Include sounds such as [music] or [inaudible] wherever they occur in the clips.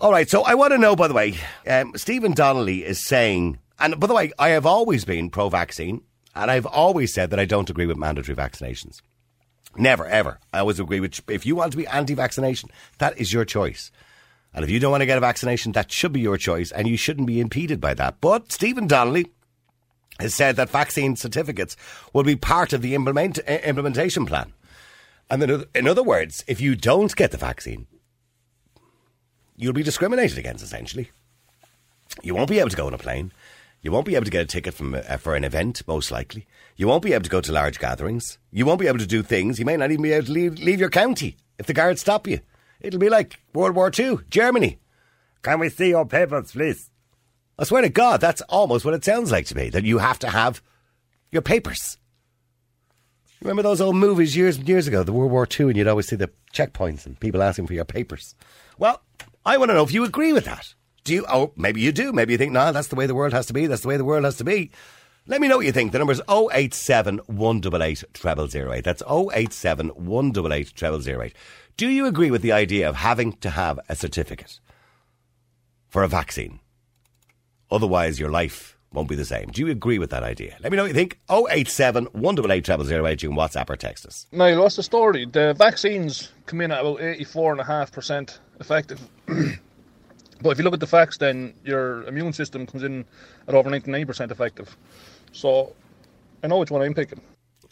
All right, so I want to know, by the way, um, Stephen Donnelly is saying, and by the way, I have always been pro vaccine, and I've always said that I don't agree with mandatory vaccinations. Never, ever. I always agree with, if you want to be anti vaccination, that is your choice. And if you don't want to get a vaccination, that should be your choice, and you shouldn't be impeded by that. But Stephen Donnelly has said that vaccine certificates will be part of the implement, uh, implementation plan. And in other words, if you don't get the vaccine, you'll be discriminated against, essentially. You won't be able to go on a plane. You won't be able to get a ticket from, uh, for an event, most likely. You won't be able to go to large gatherings. You won't be able to do things. You may not even be able to leave, leave your county if the guards stop you. It'll be like World War II, Germany. Can we see your papers, please? I swear to God, that's almost what it sounds like to me, that you have to have your papers. Remember those old movies years and years ago, the World War II, and you'd always see the checkpoints and people asking for your papers. Well, I want to know if you agree with that. Do you? Oh, maybe you do. Maybe you think, nah, that's the way the world has to be. That's the way the world has to be. Let me know what you think. The number is 087 188 0008. That's 087 188 0008. Do you agree with the idea of having to have a certificate for a vaccine? Otherwise, your life won't be the same. Do you agree with that idea? Let me know what you think. 087 188 0008. You can WhatsApp or text us. Niall, what's the story? The vaccines come in at about 84.5% effective. [clears throat] but if you look at the facts, then your immune system comes in at over 99% effective. So I know which one I'm picking.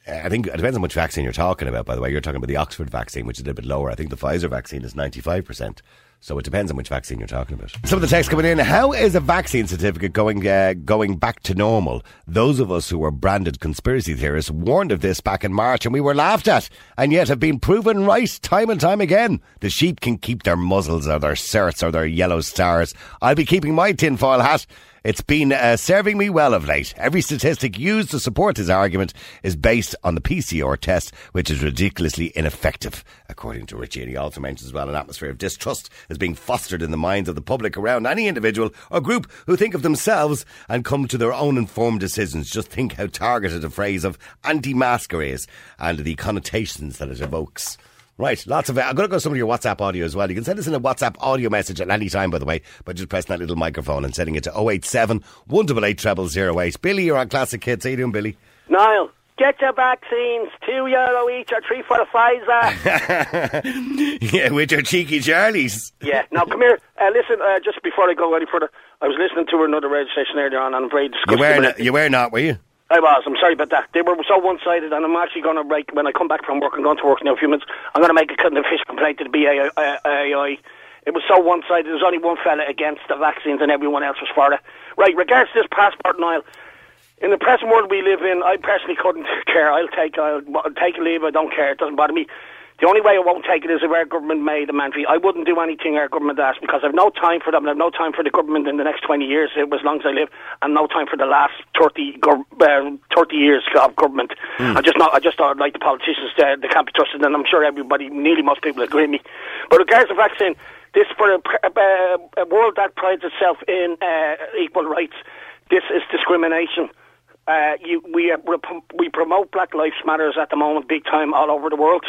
I think it depends on which vaccine you're talking about, by the way. You're talking about the Oxford vaccine, which is a little bit lower. I think the Pfizer vaccine is 95%. So it depends on which vaccine you're talking about. Some of the text coming in. How is a vaccine certificate going uh, going back to normal? Those of us who were branded conspiracy theorists warned of this back in March and we were laughed at and yet have been proven right time and time again. The sheep can keep their muzzles or their certs or their yellow stars. I'll be keeping my tinfoil hat it's been uh, serving me well of late. Every statistic used to support his argument is based on the PCR test, which is ridiculously ineffective, according to Richie. And he also mentions as well an atmosphere of distrust is being fostered in the minds of the public around any individual or group who think of themselves and come to their own informed decisions. Just think how targeted a phrase of anti-masker is and the connotations that it evokes. Right, lots of it. I'm going to go some of your WhatsApp audio as well. You can send us in a WhatsApp audio message at any time, by the way, by just pressing that little microphone and sending it to 087 188 0008. Billy, you're on Classic Hits. How you doing, Billy? Niall, get your vaccines. Two euro each or three for the Pfizer. [laughs] yeah, with your cheeky Charlies. yeah, now come here. Uh, listen, uh, just before I go any further, I was listening to another radio station earlier on and I'm very disgusted. You were, not, you were not, were you? I was. I'm sorry about that. They were so one-sided, and I'm actually going to break when I come back from work. I'm going to work in a few minutes. I'm going to make a kind of official complaint to the BAI. It was so one-sided. There was only one fella against the vaccines, and everyone else was for it. Right. Regards to this passport, Niall. In the present world we live in, I personally couldn't [laughs] care. I'll take, I'll take a leave. I don't care. It doesn't bother me. The only way I won't take it is if our government made a mandatory. I wouldn't do anything our government asked because I've no time for them. I've no time for the government in the next 20 years, as long as I live, and no time for the last 30, uh, 30 years of government. Mm. I just not. I just don't like the politicians. Uh, they can't be trusted, and I'm sure everybody, nearly most people, agree with me. But regards to vaccine, this for a, a, a world that prides itself in uh, equal rights, this is discrimination. Uh, you, we uh, we promote Black Lives Matters at the moment, big time, all over the world.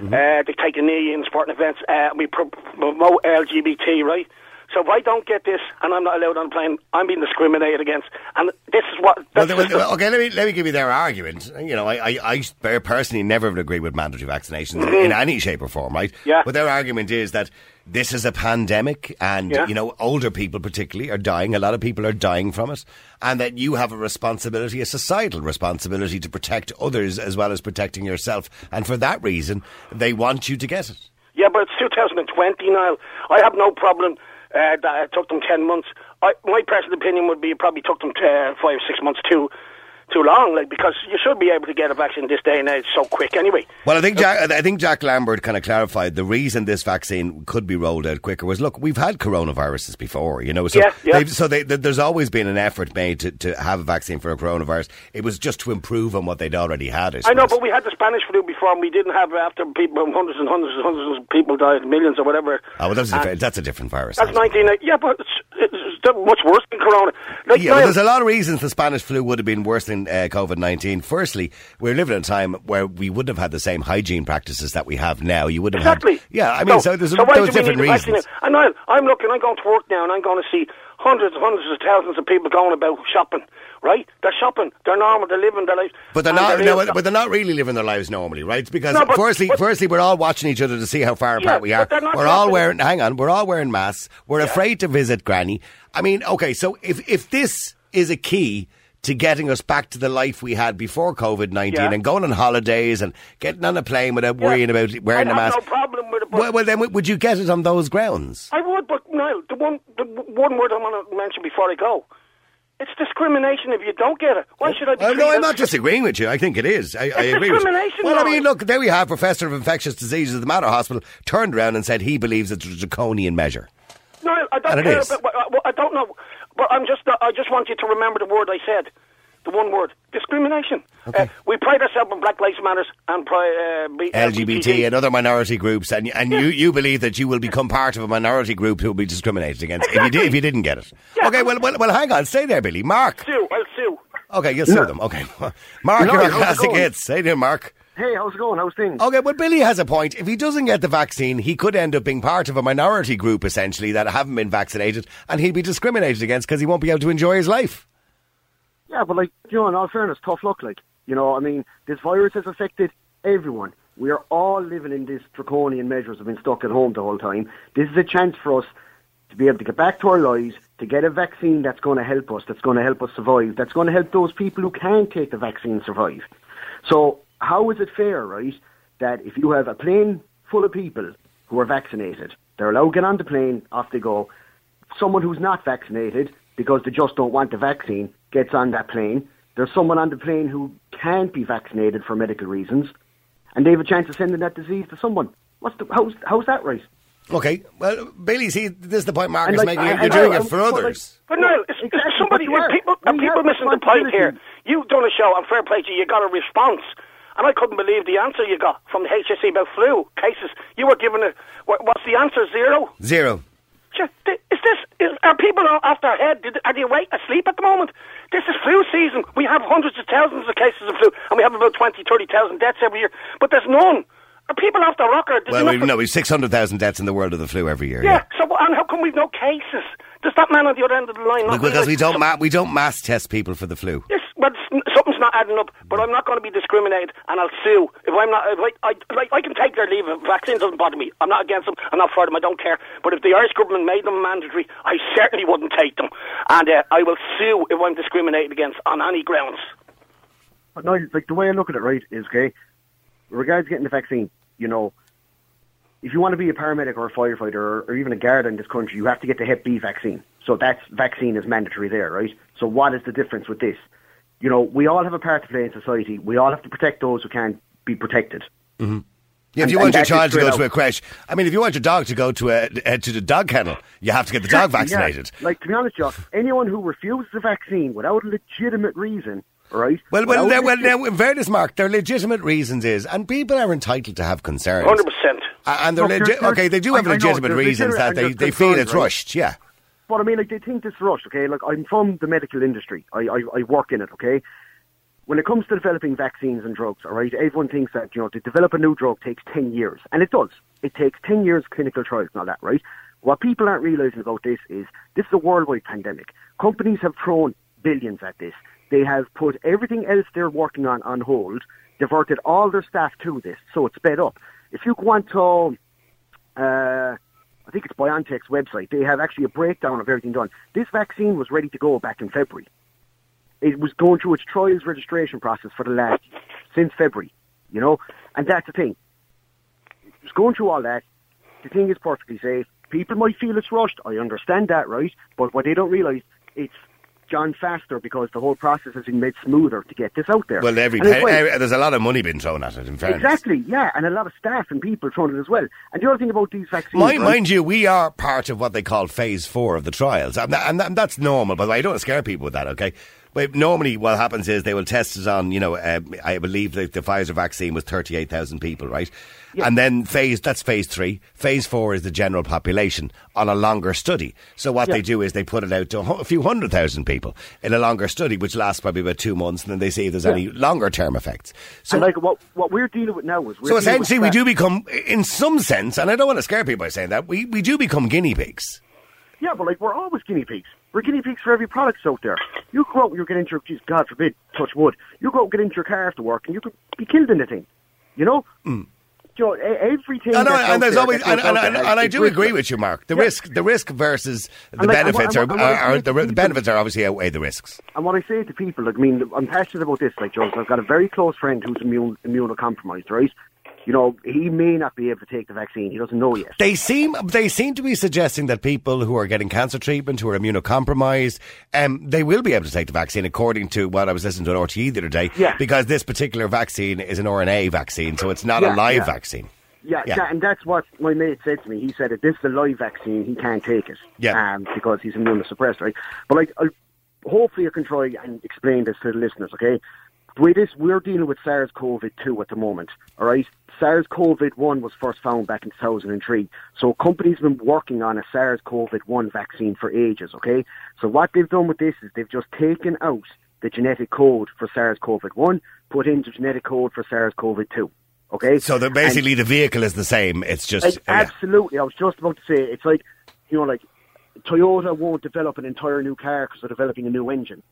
Mm-hmm. Uh, they take a knee in sporting events. Uh, we promote LGBT, right? So if I don't get this and I'm not allowed on a plane, I'm being discriminated against. And this is what. Well, well, okay, let me let me give you their argument. You know, I, I, I personally never would agree with mandatory vaccinations mm-hmm. in any shape or form, right? Yeah. But their argument is that this is a pandemic and, yeah. you know, older people particularly are dying. A lot of people are dying from it. And that you have a responsibility, a societal responsibility to protect others as well as protecting yourself. And for that reason, they want you to get it. Yeah, but it's 2020 now. I have no problem uh, that it took them 10 months. I, my personal opinion would be it probably took them uh, five, six months too too long, like because you should be able to get a vaccine this day and age so quick anyway. Well, I think Jack, I think Jack Lambert kind of clarified the reason this vaccine could be rolled out quicker was look, we've had coronaviruses before, you know, so yeah, yeah. so they, there's always been an effort made to, to have a vaccine for a coronavirus. It was just to improve on what they'd already had. I, I know, but we had the Spanish flu before, and we didn't have uh, after people hundreds and hundreds and hundreds of people died, millions or whatever. Oh, well, that's, a, that's a different virus. That's nineteen. Yeah, but it's, it's much worse than corona. Like, Yeah, well, there's a lot of reasons the Spanish flu would have been worse than uh, COVID 19. Firstly, we're living in a time where we wouldn't have had the same hygiene practices that we have now. You wouldn't have Exactly. had. Yeah, I mean, so, there's why those do we different need reasons. And Niall, I'm looking, I'm going to work now and I'm going to see hundreds and hundreds of thousands of people going about shopping, right? They're shopping, they're normal, they're living their lives. But they're not, they're no, but they're not really living their lives normally, right? Because No, but- firstly, but- firstly, we're all watching each other to see how far Yeah, apart we are. We're all wearing, hang on, we're all wearing masks. We're afraid to visit Granny. I mean, okay, so if if this is a key to getting us back to the life we had before COVID nineteen Yeah. and going on holidays and getting on a plane without Yeah. worrying about wearing I a have mask. no problem with it, well, well, then would you get it on those grounds? I would, but Niall, the one, the one word I want to mention before I go. It's discrimination if you don't get it. Why should I be Well, no, I'm not disagreeing with you. I think it is. I, I agree with you. Well, I mean, look, there we have Professor of Infectious Diseases at the Mater Hospital turned around and said he believes it's a draconian measure. No, I don't And care. is. About, I don't know, but I'm just. I just want you to remember the word I said. The one word: discrimination. Uh, we pride ourselves on Black Lives Matters and pri- uh, B- LGBT and other minority groups, and and you, you believe that you will become part of a minority group who will be discriminated against if you did, if you didn't get it. Yeah. Okay, well, well, well, hang on, stay there, Billy. Mark. Sue. I'll sue. Okay, you'll sue them. Okay, [laughs] Mark, No, you're on classic hits. Say there, Mark. Hey, how's it going? How's things? Okay, well, Billy has a point. If he doesn't get the vaccine, he could end up being part of a minority group, essentially, that haven't been vaccinated, and he'll be discriminated against because he won't be able to enjoy his life. Yeah, but like, you know, in all fairness, tough luck. Like, you know, I mean, this virus has affected everyone. We are all living in these draconian measures of being stuck at home the whole time. This is a chance for us to be able to get back to our lives, to get a vaccine that's going to help us, that's going to help us survive, that's going to help those people who can't take the vaccine survive. So, how is it fair, right, that if you have a plane full of people who are vaccinated, they're allowed to get on the plane, off they go. Someone who's not vaccinated, because they just don't want the vaccine, gets on that plane. There's someone on the plane who can't be vaccinated for medical reasons, and they have a chance of sending that disease to someone. What's the, how's, how's that right? Okay, well, Billy, see, this is the point Mark And is like, making. I- You're I- doing I- it for but like- others. But no, it's, Exactly, it's somebody, but you are. if people, people missing the point here. You've done a show on Fair Play to you, you got a response. And I couldn't believe the answer you got from the HSE about flu cases. You were given a, what, what's the answer, zero? Zero. Sure, Is this, is, are people off their head? Did, are they awake, asleep at the moment? This is flu season. We have hundreds of thousands of cases of flu, and we have about 20, 30,000 deaths every year. But there's none. Are people off their rocker? Did Well, we no, we've 600,000 deaths in the world of the flu every year. yeah, so and how come we've no cases? Does that man on the other end of the line not Because we don't ma- we don't mass test people for the flu. Yes, s- something's not adding up. But I'm not going to be discriminated, and I'll sue if I'm not. If I, I, like, I can take their leave. Vaccine doesn't bother me. I'm not against them. I'm not for them. I don't care. But if the Irish government made them mandatory, I certainly wouldn't take them, and uh, I will sue if I'm discriminated against on any grounds. But no, like the way I look at it, right, is okay. Regards getting the vaccine, you know, if you want to be a paramedic or a firefighter or, or even a guard in this country, you have to get the Hep B vaccine. So that vaccine is mandatory there, right? So what is the difference with this? You know, we all have a part to play in society. We all have to protect those who can't be protected. Yeah, if you want your child to straight go to a creche, I mean, if you want your dog to go to a uh, to the dog kennel, you have to get the dog Exactly, yeah. vaccinated. Like to be honest, Jock, anyone who refuses the vaccine without a legitimate reason, right? Well, well, without there, a well, now, in fairness, Mark, their legitimate reasons is, and people are entitled to have concerns. Hundred percent. And they're Look, legit. there's- Okay, they do I- have I know, legitimate reasons that they, they feel it's right? rushed. Yeah. But I mean, like they think this rushed, okay? Like I'm from the medical industry. I, I, I work in it, okay? When it comes to developing vaccines and drugs, all right, everyone thinks that, you know, to develop a new drug takes 10 years. And it does. It takes 10 years clinical trials and all that, right? What people aren't realizing about this is this is a worldwide pandemic. Companies have thrown billions at this. They have put everything else they're working on on hold, diverted all their staff to this, so it's sped up. If you go on to uh, think it's BioNTech's website. They have actually a breakdown of everything done. This vaccine was ready to go back in February. It was going through its trials registration process for the last since February, you know, and that's the thing. It's going through all that. The thing is perfectly safe. People might feel it's rushed. I understand that, right? But what they don't realise, it's gone faster because the whole process has been made smoother to get this out there. Well, every, And it's pe- every- eh, there's a lot of money being thrown at it. In fairness, Exactly, yeah, and a lot of staff and people throwing it as well. And the other thing about these vaccines, Mind, right? mind you, we are part of what they call phase four of the trials, and, that, and, that- and that's normal. By the way, I don't scare people with that. Okay, But normally, what happens is they will test it on, you know, uh, I believe that the Pfizer vaccine was 38,000 people, right? And then phase, that's phase three. Phase four is the general population on a longer study. So what they do is they put it out to a few hundred thousand people in a longer study, which lasts probably about two months, and then they see if there's any longer term effects. So, and like what what we're dealing with now is we're so essentially, we do become, in some sense, and I don't want to scare people by saying that, we, we do become guinea pigs. Yeah, but like we're always guinea pigs. We're guinea pigs for every product out there. You go out and you get into your, geez, God forbid, touch wood. You go out and get into your car after work and you could be killed in the thing. You know? Mm. You know, everything. And, I, out and there's there always, and, and, and, and I do risk agree with you, Mark. The Yeah. risk, the risk versus the like, what- benefits are, what- I are, are the, to the benefits are obviously outweigh the risks. And what I say to people, like, I mean, I'm passionate about this, like, Joe. I've got a very close friend who's immune, immunocompromised, right? You know, he may not be able to take the vaccine. He doesn't know yet. They seem they seem to be suggesting that people who are getting cancer treatment, who are immunocompromised, um, they will be able to take the vaccine, according to what I was listening to an RTE the other day. Yeah. Because this particular vaccine is an RNA vaccine, so it's not Yeah, a live yeah. vaccine. Yeah, Yeah. yeah. and that's what my mate said to me. He said if this is a live vaccine, he can't take it. Yeah. Um, because he's immunosuppressed, right? But like, i hopefully I can try and explain this to the listeners, okay? The way this, we're dealing with SARS-CoV-2 at the moment, all right? SARS-CoV-1 was first found back in 2003. So companies have been working on a SARS-CoV-1 vaccine for ages, okay? So what they've done with this is they've just taken out the genetic code for SARS-CoV-1, put in the genetic code for SARS-CoV-2. Okay, So that basically the vehicle is the same. It's just like, yeah. absolutely. I was just about to say it's like you know, like Toyota won't develop an entire new car because they're developing a new engine.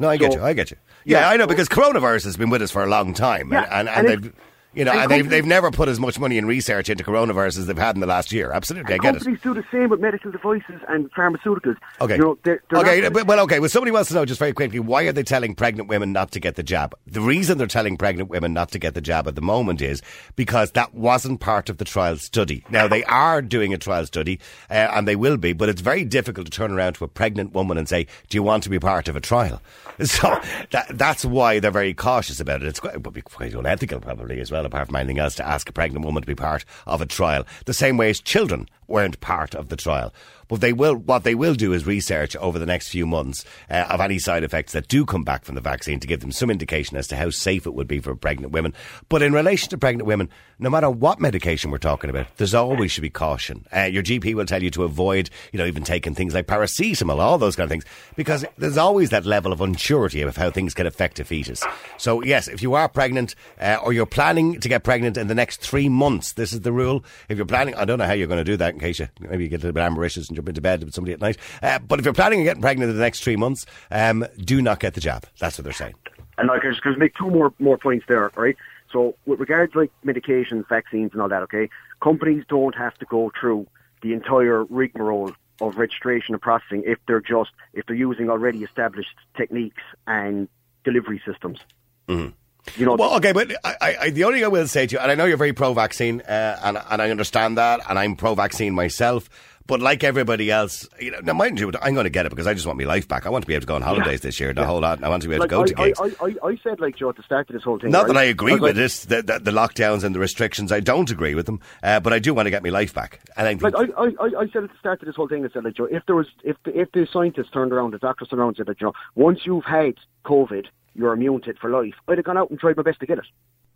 No, I get you. I get you. Yeah, Yeah. I know because coronavirus has been with us for a long time, Yeah, and, and, and they've. You know, and and they've, they've never put as much money in research into coronavirus as they've had in the last year. Absolutely, I get it. companies do the same with medical devices and pharmaceuticals. Okay. You know, they're, they're okay. not- well, okay. Well, somebody wants to know just very quickly why are they telling pregnant women not to get the jab? The reason they're telling pregnant women not to get the jab at the moment is because that wasn't part of the trial study. Now they are doing a trial study, uh, and they will be, but it's very difficult to turn around to a pregnant woman and say, "Do you want to be part of a trial?" [laughs] So that, that's why they're very cautious about it. It's quite, it would be quite unethical, probably as well, apart from anything else, to ask a pregnant woman to be part of a trial. The same way as children weren't part of the trial. But they will. What they will do is research over the next few months uh, of any side effects that do come back from the vaccine to give them some indication as to how safe it would be for pregnant women. But in relation to pregnant women, no matter what medication we're talking about, there's always should be caution. Uh, your GP will tell you to avoid, you know, even taking things like paracetamol, all those kind of things, because there's always that level of unsurety of how things can affect a fetus. So yes, if you are pregnant uh, or you're planning to get pregnant in the next three months, this is the rule. If you're planning, I don't know how you're going to do that in case you maybe you get a little bit ambitious and jump into bed with somebody at night. Uh, but if you're planning on getting pregnant in the next three months, um, do not get the jab. That's what they're saying. And like, I just make two more more points there, right? So, with regards like medications, vaccines, and all that, okay, companies don't have to go through the entire rigmarole of registration and processing if they're just if they're using already established techniques and delivery systems. Mm-hmm. You know, Well, okay, but I, I, the only thing I will say to you, and I know you're very pro-vaccine, uh, and and I understand that, and I'm pro-vaccine myself. But like everybody else, you know, now mind you, I'm going to get it because I just want my life back. I want to be able to go on holidays this year. The whole lot. I want to be able like to go to I, gigs. I, I, I said like Joe at the start of this whole thing. Not right? that I agree with like, this, the, the, the lockdowns and the restrictions. I don't agree with them, uh, but I do want to get my life back. And I think, Like I, I, I- said at the start of this whole thing, I said like Joe, if there was, if the, if the scientists turned around, the doctors turned around and said that you know, once you've had COVID, you're immune to it for life. I'd have gone out and tried my best to get it.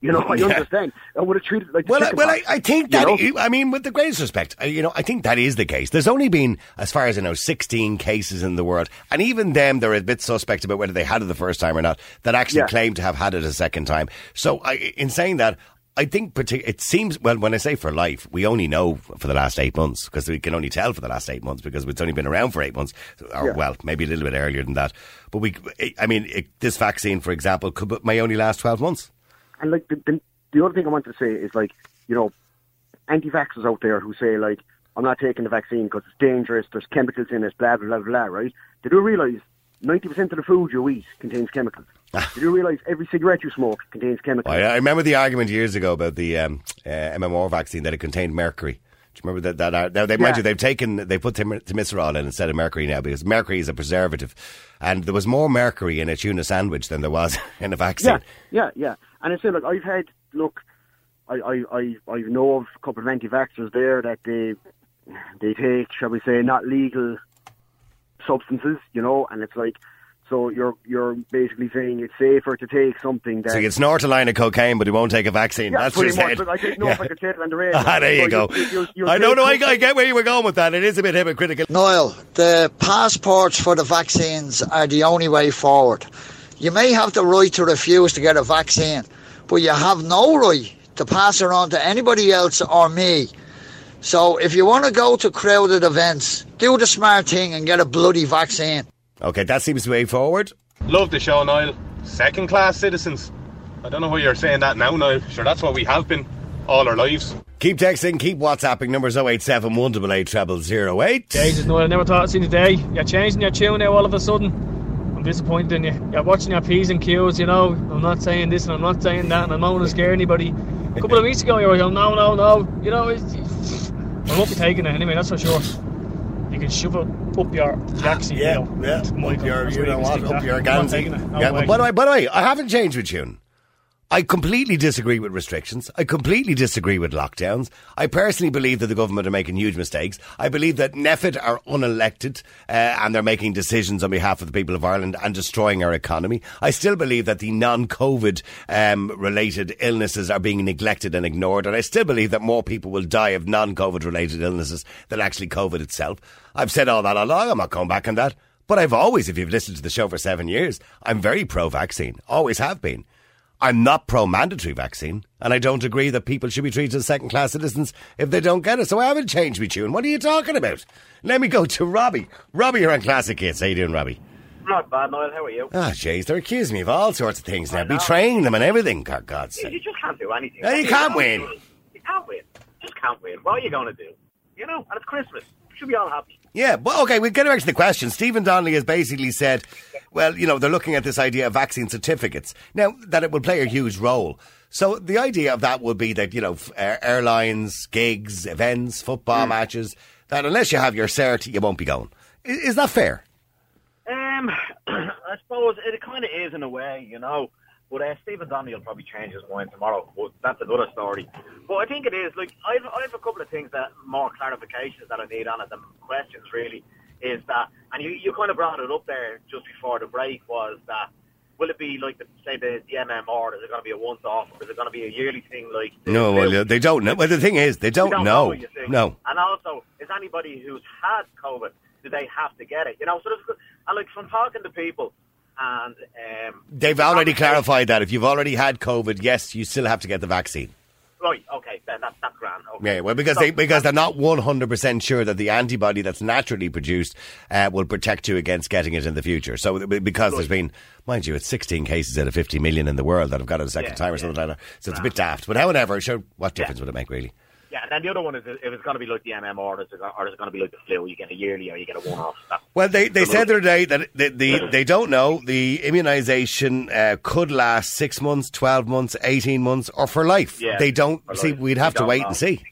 You know, [laughs] I Yeah. understand. I would have treated it like Well, I, well, I, I think you that know? I mean, with the greatest respect, you know, I think that is the case. There's only been, as far as I know, 16 cases in the world, and even them, they're a bit suspect about whether they had it the first time or not. That actually Yeah. claim to have had it a second time. So, I, in saying that. I think partic- it seems well when I say for life, we only know for the last eight months because we can only tell for the last eight months because it's only been around for eight months, or Yeah. well, maybe a little bit earlier than that. But we, I mean, it, this vaccine, for example, could may only last twelve months. And like the, the the other thing I wanted to say is like you know, anti-vaxxers out there who say like I'm not taking the vaccine because it's dangerous. There's chemicals in it. Blah blah blah blah. Right? They do realise ninety percent of the food you eat contains chemicals. Did you realise every cigarette you smoke contains chemicals? I, I remember the argument years ago about the um, uh, MMR vaccine that it contained mercury. Do you remember that? that uh, now, they, mind Yeah. you, they've taken, they put tim- thimerosal in instead of mercury now because mercury is a preservative. And there was more mercury in a tuna sandwich than there was [laughs] in a vaccine. Yeah, yeah, yeah. And I say, look, I've had look, I, I, I, I know of a couple of anti-vaxxers there that they, they take, shall we say, not legal substances, you know, and it's like, So you're you're basically saying it's safer to take something that. So you snort a line of cocaine, but he won't take a vaccine. yeah, That's pretty your much. head. But I didn't know I could say it on the radio. [laughs] Ah, there you So go. you're- you're- you're I don't know. I, I get where you were going with that. It is a bit hypocritical. Noel, the passports for the vaccines are the only way forward. You may have the right to refuse to get a vaccine, but you have no right to pass it on to anybody else or me. So if you want to go to crowded events, do the smart thing and get a bloody vaccine. Okay, that seems the way forward. Love the show, Niall. Second class citizens. I don't know why you're saying that now, Niall. Sure, that's what we have been all our lives. Keep texting, keep WhatsApping. Numbers 087 188 0008. Jesus, no, I never thought I'd see the day. You're changing your tune now all of a sudden. I'm disappointed in you. You're watching your P's and Q's, you know. I'm not saying this and I'm not saying that, and I'm not going to scare anybody. A couple of weeks ago, you were going, oh, no, no, no. You know, it's, I won't be taking it anyway, that's for sure. Can shove it up your vaccine. Yeah, yeah. Up your, you know what, up your I'm not Gansey. taking it. No Yeah, but by the way, by the way, I haven't changed with tune. I completely disagree with restrictions. I completely disagree with lockdowns. I personally believe that the government are making huge mistakes. I believe that NPHET are unelected uh, and they're making decisions on behalf of the people of Ireland and destroying our economy. I still believe that the non-COVID um, related illnesses are being neglected and ignored, and I still believe that more people will die of non-COVID related illnesses than actually COVID itself. I've said all that along. I'm not going back on that. But I've always, if you've listened to the show for seven years, I'm very pro-vaccine. Always have been. I'm not pro mandatory vaccine, and I don't agree that people should be treated as second class citizens if they don't get it. So I haven't changed my tune. What are you talking about? Let me go to Robbie. Robbie, you're on Classic Hits. How you doing, Robbie? Not bad, Niall. How are you? Ah, jeez, they're accusing me of all sorts of things now, betraying them and everything. God, God's You, sake. you just can't do anything. No, you can't win. You can't win. Just can't win. What are you going to do? You know, and it's Christmas. We should be all happy. Yeah, well, okay, we'll get back to the question. Stephen Donnelly has basically said, well, you know, they're looking at this idea of vaccine certificates. Now, that it will play a huge role. So the idea of that would be that, you know, airlines, gigs, events, football matches, that unless you have your cert, you won't be going. Is, is that fair? Um, [clears throat] I suppose it kind of is in a way, you know. But uh, Stephen Donnelly will probably change his mind tomorrow. But that's another story. But I think it is. Like I've, I've a couple of things that more clarifications that I need on it. The questions really is that, and you, you kind of brought it up there just before the break was that. Will it be like the say the, the MMR? Is it going to be a once-off, or is it going to be a yearly thing? Like No, well, they don't know. Well, the thing is, they don't, don't know. see. No. And also, is anybody who's had COVID, do they have to get it? You know, so there's, and like from talking to people, and um, They've already clarified that. If you've already had COVID, yes, you still have to get the vaccine. right, okay, then that's that's grand. Okay. Yeah, well, because So- they because they're not one hundred percent sure that the antibody that's naturally produced uh, will protect you against getting it in the future. So because there's been, mind you, it's sixteen cases out of fifty million in the world that have got it a second Yeah, time or yeah. something like that. So it's a bit daft. But however, sure, what difference would it make really? Yeah, and then the other one is if it's going to be like the MMR, or is it, or is it going to be like the flu? You get a yearly or you get a one-off. That's, Well, they, they said the other day that the, the, they don't know. The immunisation uh, could last six months, 12 months, 18 months, or for life. Yeah, they don't. See, life. we'd have We to wait know. and see.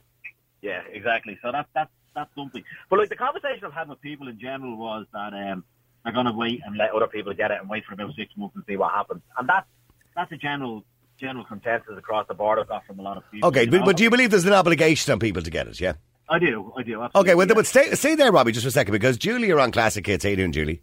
Yeah, exactly. So that's that's that's something. But like the conversation I've had with people in general was that um, they're going to wait and let other people get it and wait for about six months and see what happens. And that's that's a general general consensus across the board I've got from a lot of people. Okay, but, know? but do you believe there's an obligation on people to get it, yeah? I do, I do. Absolutely, Okay, well, yeah. but stay, stay there, Robbie, just for a second, because Julie, you're on Classic Hits. How you doing, Julie?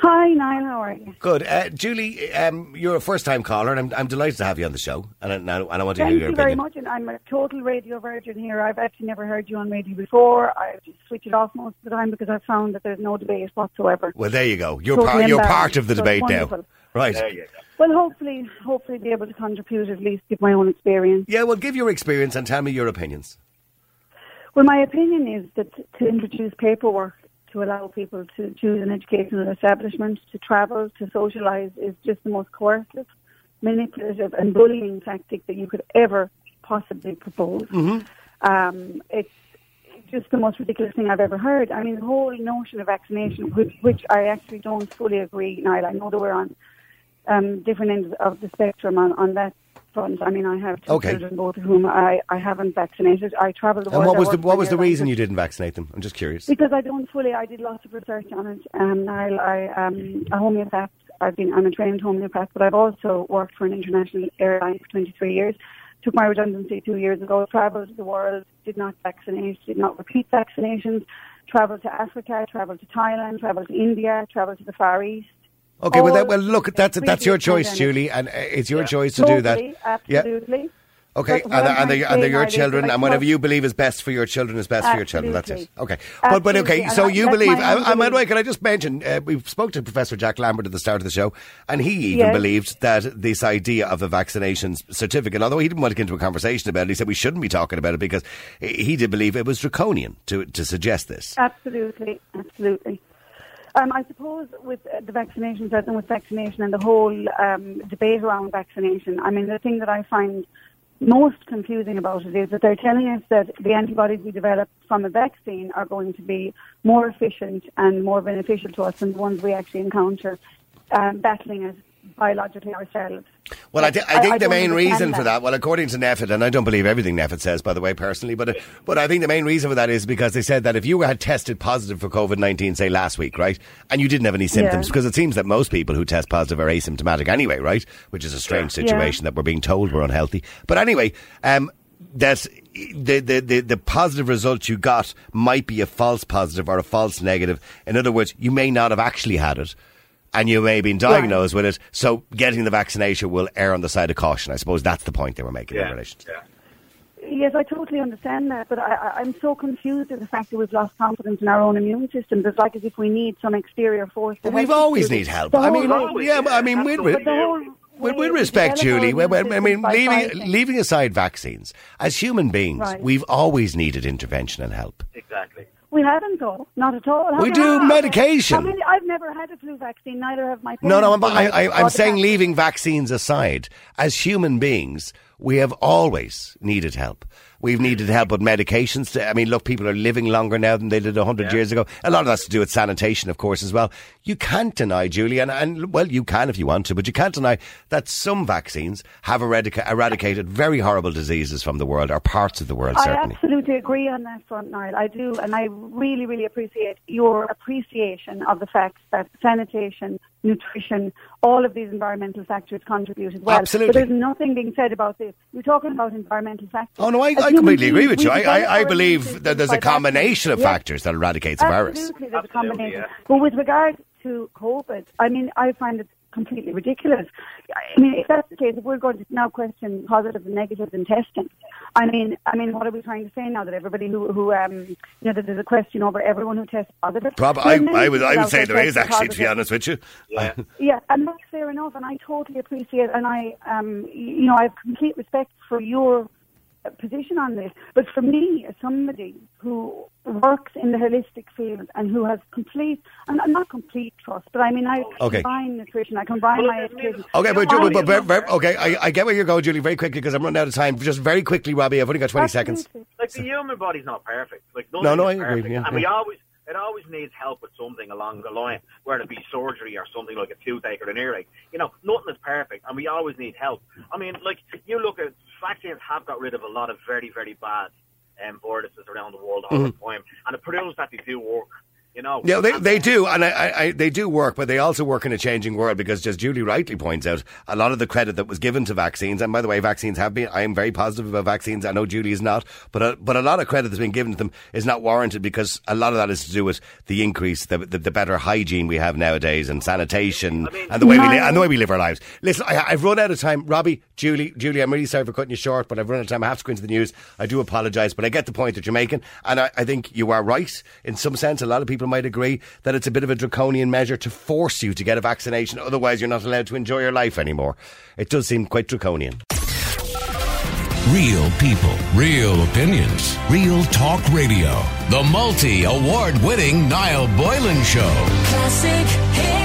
Hi, Niall. How are you? Good. Uh, Julie, um, you're a first-time caller, and I'm, I'm delighted to have you on the show. And I, now, and I want to Thank hear your you very much. And I'm a total radio virgin here. I've actually never heard you on radio before. I just switch it off most of the time because I've found that there's no debate whatsoever. Well, there you go. You're Totally part. You're part of the So debate it's now, wonderful. Right? There you go. Well, hopefully, hopefully be able to contribute at least, give my own experience. Yeah. Well, give your experience and tell me your opinions. Well, my opinion is that to introduce paperwork to allow people to choose an educational establishment, to travel, to socialise is just the most coercive, manipulative and bullying tactic that you could ever possibly propose. Um, it's just the most ridiculous thing I've ever heard. I mean, the whole notion of vaccination, which, which I actually don't fully agree, Niall. I know that we're on um, different ends of the spectrum on, on that front. I mean, I have two Okay. children, both of whom I, I haven't vaccinated. I travel the world. And what was the what was the reason you didn't vaccinate them? I'm just curious. Because I don't fully. I did lots of research on it. Um, Niall, I um, a homeopath. I've been. I'm a trained homeopath, but I've also worked for an international airline for 23 years. Took my redundancy two years ago. Travelled the world. Did not vaccinate. Did not repeat vaccinations. Travelled to Africa. Travelled to Thailand. Travelled to India. Travelled to the Far East. Okay, well, that, well, look, that's that's your choice. Julie, and uh, it's your choice to do that. Totally, Yeah. Absolutely. Okay, and, and, they're, and they're your children, and whatever you believe is best for your children is best for your children. That's it. Absolutely. Okay, but but okay. So you believe? I, by the way, can I just mention? Uh, we spoke to Professor Jack Lambert at the start of the show, and he even Yes. believed that this idea of a vaccination certificate, although he didn't want to get into a conversation about it, he said we shouldn't be talking about it because he did believe it was draconian to to suggest this. Absolutely, absolutely. Um, I suppose with uh, the vaccinations and with vaccination and the whole um, debate around vaccination, I mean, the thing that I find most confusing about it is that they're telling us that the antibodies we develop from a vaccine are going to be more efficient and more beneficial to us than the ones we actually encounter um, battling it biologically ourselves. Well, I, thi- I I- think I the main reason for that. that, well, according to NPHET, and I don't believe everything NPHET says, by the way, personally, but but I think the main reason for that is because they said that if you had tested positive for COVID nineteen, say last week, right, and you didn't have any symptoms, Yeah. because it seems that most people who test positive are asymptomatic anyway, right, which is a strange Yeah. situation that we're being told we're unhealthy. But anyway, um, that the, the, the, the positive result you got might be a false positive or a false negative. In other words, you may not have actually had it. And you may have been diagnosed with it, so getting the vaccination will err on the side of caution. I suppose that's the point they were making in relation. to Yes, I totally understand that, but I, I- I'm so confused at the fact that we've lost confidence in our own immune systems. It's like as if we need some exterior force. to But we've always do need help. I mean, way. yeah, but I mean, with, with, But the whole with, with we respect, Julie, well, immune well, I mean, leaving, fighting. leaving aside vaccines, as human beings, Right. we've always needed intervention and help. Exactly. We haven't, though. Not at all. How We do medication. How many, I've never had a flu vaccine. Neither have my parents. No, no, I'm. I, I, I'm saying leaving vaccines aside, as human beings, we have always needed help. We've needed help with medications. To, I mean, look, people are living longer now than they did 100 years ago. A lot of that's to do with sanitation, of course, as well. You can't deny, Julie, and, and well, you can if you want to, but you can't deny that some vaccines have eradica- eradicated very horrible diseases from the world, or parts of the world, I certainly. absolutely agree on that front, Niall. I do, and I really, really appreciate your appreciation of the fact that sanitation, nutrition, all of these environmental factors contribute as well. Absolutely. But there's nothing being said about this. You're talking about environmental factors. No, I, As I human completely agree with you. I, I, I believe that there's a combination of. Yes. factors that eradicates the virus. Absolutely, there's a combination. yeah. But with regard to COVID, I mean, I find it completely ridiculous. I mean, if that's the case, if we're going to now question positives and negatives in testing, I mean, I mean, what are we trying to say now that everybody who, who um, you know, that there's a question over everyone who tests positive? Prob- There I, I would, I would say there is testing actually, to be honest with you. Yeah. [laughs] Yeah, and that's fair enough, and I totally appreciate, and I, um, you know, I have complete respect for your position on this. But for me, as somebody who works in the holistic field and who has complete, and and not complete trust, but I mean, I Okay. combine nutrition, I combine Well, my education. Okay, but, I- but, but, but, but- okay, I, I get where you're going, Julie, very quickly because I'm running out of time. Just very quickly, Robbie, I've only got 20 seconds. Like the human body's not perfect. Like No, no, is I agree, perfect. yeah, and we always it always needs help with something along the line, whether it be surgery or something like a toothache or an earache. You know, nothing is perfect, and we always need help. I mean, like you look at vaccines have got rid of a lot of very very bad um, viruses around the world all the time, and it proves that they do work. You know. Yeah, they, they do, and I, I, I, they do work, but they also work in a changing world because, as Julie rightly points out, a lot of the credit that was given to vaccines, and by the way, vaccines have been, I am very positive about vaccines. I know Julie is not, but a, but a lot of credit that's been given to them is not warranted because a lot of that is to do with the increase, the, the, the better hygiene we have nowadays, and sanitation, I mean- and the way we li- and the way we live our lives. Listen, I, I've run out of time. Robbie, Julie, Julie, I'm really sorry for cutting you short, but I've run out of time. I have to go into the news. I do apologise, but I get the point that you're making, and I, I think you are right in some sense. A lot of people might agree that it's a bit of a draconian measure to force you to get a vaccination. Otherwise, you're not allowed to enjoy your life anymore. It does seem quite draconian. Real people, real opinions, real talk radio. The multi award winning Niall Boylan Show. Classic hit